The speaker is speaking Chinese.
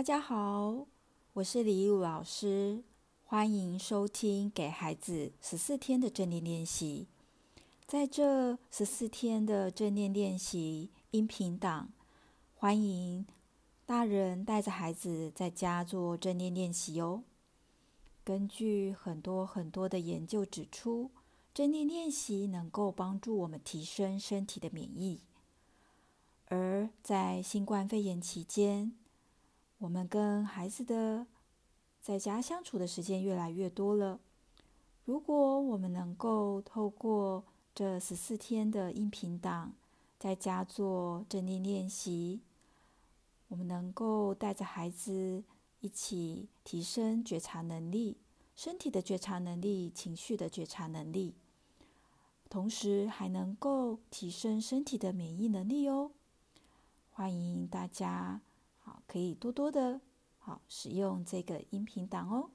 大家好，我是李露老师，欢迎收听给孩子十四天的正念练习。在这十四天的正念练习音频档，欢迎大人带着孩子在家做正念练习哦。根据很多很多的研究指出，正念练习能够帮助我们提升身体的免疫。而在新冠肺炎期间，我们跟孩子的在家相处的时间越来越多了。如果我们能够透过这十四天的音频档，在家做正念练习，我们能够带着孩子一起提升觉察能力，身体的觉察能力，情绪的觉察能力，同时还能够提升身体的免疫能力哦。欢迎大家，好，可以多多的好使用这个音频档哦。